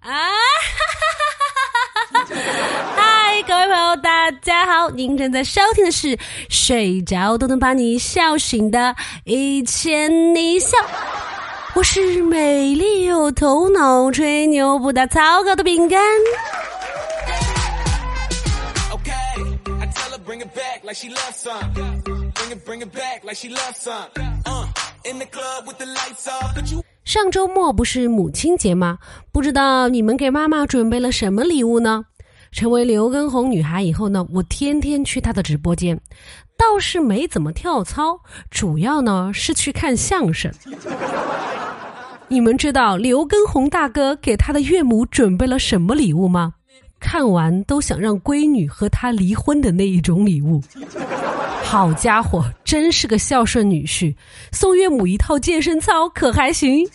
啊！嗨，各位朋友，大家好！您正在收听的是《睡着都能把你笑醒的一千你笑》，我是美丽有头脑、吹牛不打草稿的饼干。上周末不是母亲节吗？不知道你们给妈妈准备了什么礼物呢？成为刘畊宏女孩以后呢，我天天去她的直播间，倒是没怎么跳操，主要呢是去看相声。你们知道刘畊宏大哥给他的岳母准备了什么礼物吗？看完都想让闺女和他离婚的那一种礼物。好家伙，真是个孝顺女婿，送岳母一套健身操可还行？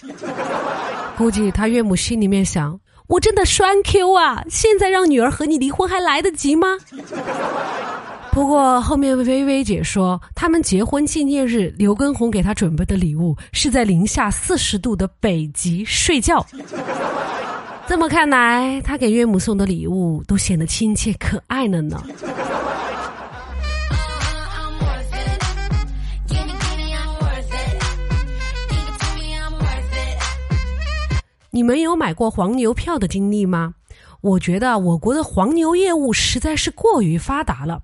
估计他岳母心里面想：我真的栓 Q 啊！现在让女儿和你离婚还来得及吗？不过后面微微姐说，他们结婚纪念日，刘畊宏给她准备的礼物是在零下四十度的北极睡觉。这么看来，他给岳母送的礼物都显得亲切可爱了呢。你们有买过黄牛票的经历吗？我觉得我国的黄牛业务实在是过于发达了。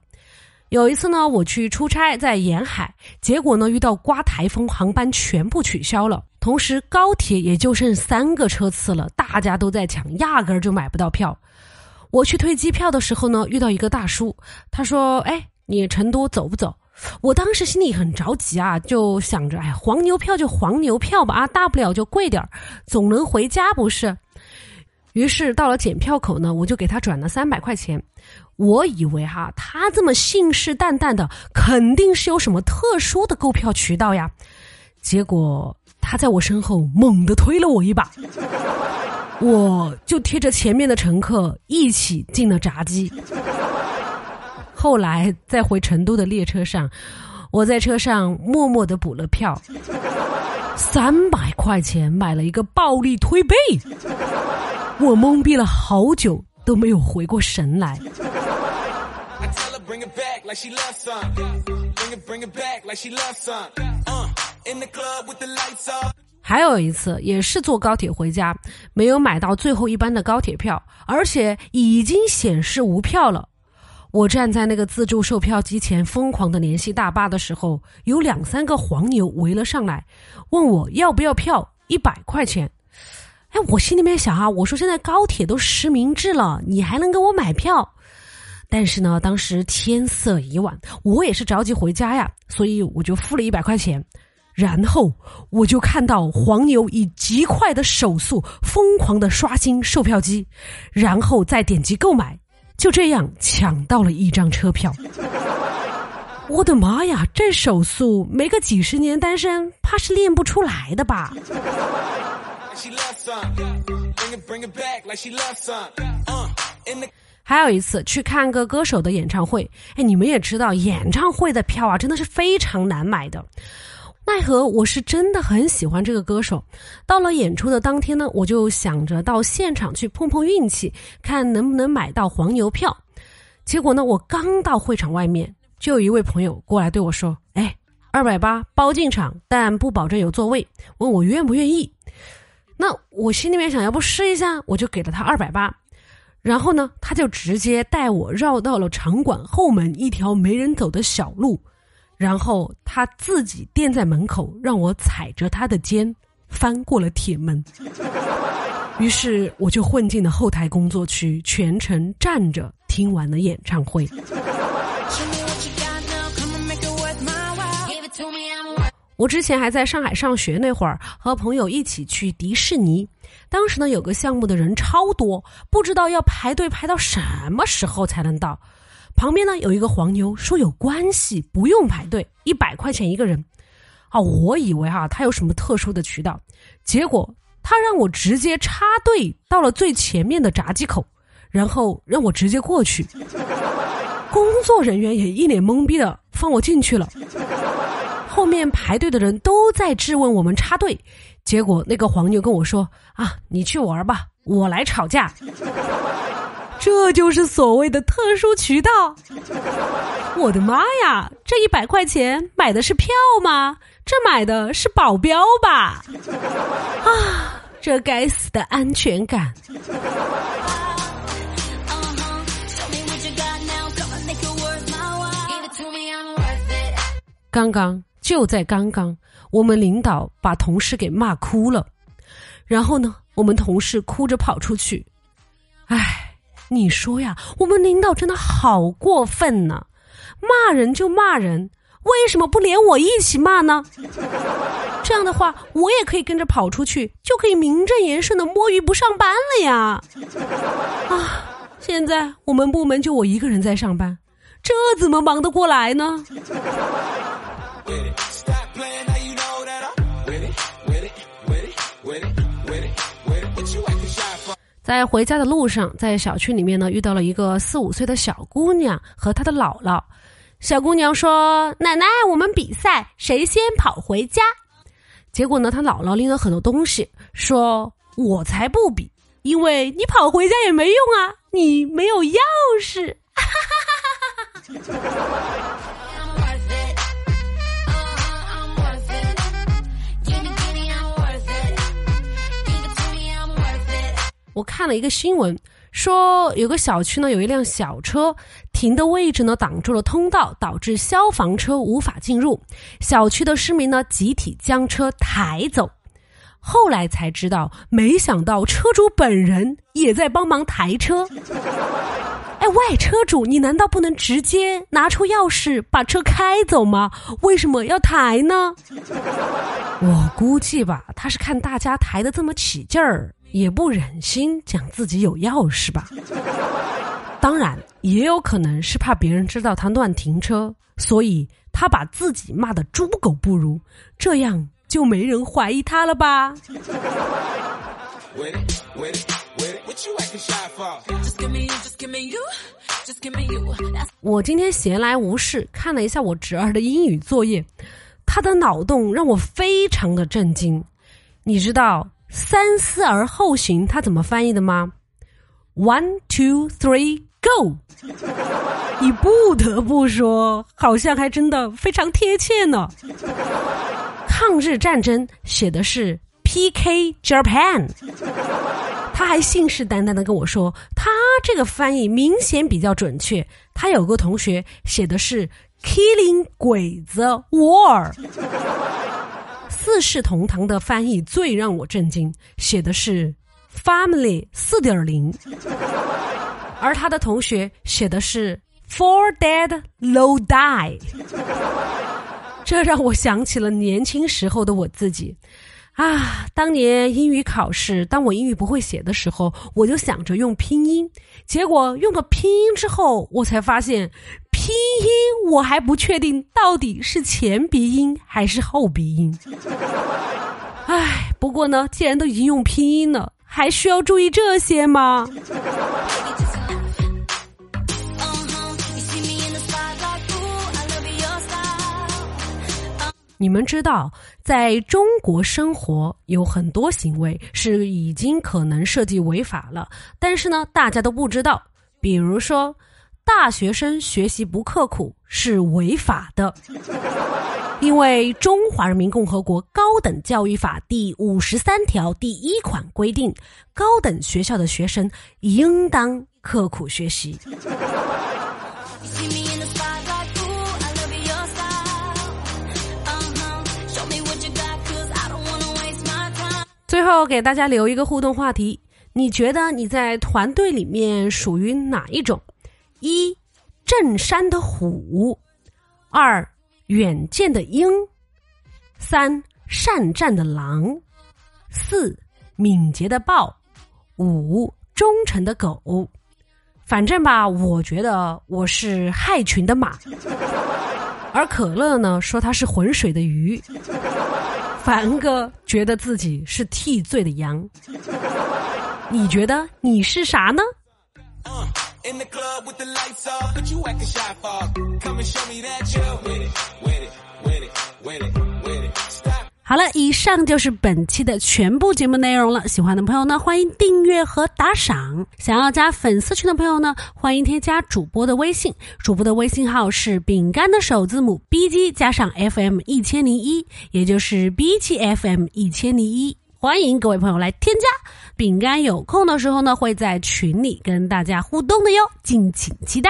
有一次呢，我去出差在沿海，结果呢遇到刮台风，航班全部取消了，同时高铁也就剩三个车次了，大家都在抢，压根儿就买不到票。我去退机票的时候呢，遇到一个大叔，他说：“哎，你成都走不走？”我当时心里很着急啊，就想着，哎，黄牛票就黄牛票吧，啊，大不了就贵点儿，总能回家不是？于是到了检票口呢，我就给他转了三百块钱。我以为哈，他这么信誓旦旦的，肯定是有什么特殊的购票渠道呀。结果他在我身后猛地推了我一把，我就贴着前面的乘客一起进了闸机。后来在回成都的列车上，我在车上默默的补了票，三百块钱买了一个暴力推背，我懵逼了好久都没有回过神来。还有一次也是坐高铁回家，没有买到最后一班的高铁票，而且已经显示无票了。我站在那个自助售票机前，疯狂的联系大巴的时候，有两三个黄牛围了上来，问我要不要票，一百块钱。哎，我心里面想啊，我说现在高铁都实名制了，你还能给我买票？但是呢，当时天色已晚，我也是着急回家呀，所以我就付了一百块钱。然后我就看到黄牛以极快的手速，疯狂的刷新售票机，然后再点击购买。就这样抢到了一张车票，我的妈呀！这手速，没个几十年单身，怕是练不出来的吧？还有一次去看个歌手的演唱会，哎，你们也知道，演唱会的票啊，真的是非常难买的。奈何我是真的很喜欢这个歌手，到了演出的当天呢，我就想着到现场去碰碰运气，看能不能买到黄牛票。结果呢，我刚到会场外面，就有一位朋友过来对我说：“哎，二百八包进场，但不保证有座位，问我愿不愿意。”那我心里面想要不试一下，我就给了他二百八。然后呢，他就直接带我绕到了场馆后门一条没人走的小路。然后他自己垫在门口，让我踩着他的肩翻过了铁门。于是我就混进了后台工作区，全程站着听完了演唱会。我之前还在上海上学那会儿，和朋友一起去迪士尼。当时呢，有个项目的人超多，不知道要排队排到什么时候才能到。旁边呢有一个黄牛说有关系，不用排队，一百块钱一个人。啊，我以为哈他有什么特殊的渠道，结果他让我直接插队到了最前面的闸机口，然后让我直接过去。工作人员也一脸懵逼的放我进去了。后面排队的人都在质问我们插队，结果那个黄牛跟我说：“啊，你去玩吧，我来吵架。这就是所谓的特殊渠道。我的妈呀，这一百块钱买的是票吗？这买的是保镖吧？啊，这该死的安全感！刚刚就在刚刚，我们领导把同事给骂哭了，然后呢，我们同事哭着跑出去，唉。你说呀，我们领导真的好过分呢！骂人就骂人，为什么不连我一起骂呢？这样的话，我也可以跟着跑出去，就可以名正言顺的摸鱼不上班了呀！啊，现在我们部门就我一个人在上班，这怎么忙得过来呢？在回家的路上，在小区里面呢，遇到了一个四五岁的小姑娘和她的姥姥。小姑娘说：“奶奶，我们比赛谁先跑回家。”结果呢，她姥姥拎了很多东西，说：“我才不比，因为你跑回家也没用啊，你没有钥匙。”哈哈哈哈哈哈。我看了一个新闻，说有个小区呢有一辆小车停的位置呢挡住了通道，导致消防车无法进入。小区的市民呢集体将车抬走，后来才知道，没想到车主本人也在帮忙抬车。哎，喂车主，你难道不能直接拿出钥匙把车开走吗？为什么要抬呢？我估计吧，他是看大家抬的这么起劲儿。也不忍心讲自己有钥匙吧，当然也有可能是怕别人知道他乱停车，所以他把自己骂的猪狗不如，这样就没人怀疑他了吧。我今天闲来无事，看了一下我侄儿的英语作业，他的脑洞让我非常的震惊，你知道？三思而后行，他怎么翻译的吗？One, two, three, go！你不得不说，好像还真的非常贴切呢。抗日战争写的是 PK Japan，他还信誓旦旦的跟我说，他这个翻译明显比较准确。他有个同学写的是 Killing 鬼子 War。四世同堂的翻译最让我震惊，写的是 “family 四点零”，而他的同学写的是 “four dead low die”，这让我想起了年轻时候的我自己。啊，当年英语考试，当我英语不会写的时候，我就想着用拼音，结果用了拼音之后，我才发现拼音我还不确定到底是前鼻音还是后鼻音。唉，不过呢，既然都已经用拼音了，还需要注意这些吗？你们知道，在中国生活有很多行为是已经可能涉及违法了，但是呢，大家都不知道。比如说，大学生学习不刻苦是违法的，因为《中华人民共和国高等教育法》第五十三条第一款规定，高等学校的学生应当刻苦学习。最后给大家留一个互动话题：你觉得你在团队里面属于哪一种？一镇山的虎，二远见的鹰，三善战的狼，四敏捷的豹，五忠诚的狗。反正吧，我觉得我是害群的马，而可乐呢说他是浑水的鱼。凡哥觉得自己是替罪的羊，你觉得你是啥呢？In the club with the lights on 好了，以上就是本期的全部节目内容了。喜欢的朋友呢，欢迎订阅和打赏。想要加粉丝群的朋友呢，欢迎添加主播的微信，主播的微信号是饼干的首字母 B G 加上 F M 一千零一，也就是 B G F M 一千零一。欢迎各位朋友来添加。饼干有空的时候呢，会在群里跟大家互动的哟，敬请期待。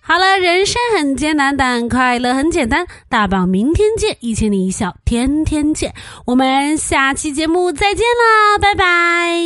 好了，人生很艰难，但快乐很简单。大宝，明天见，一千零一笑，天天见。我们下期节目再见啦，拜拜。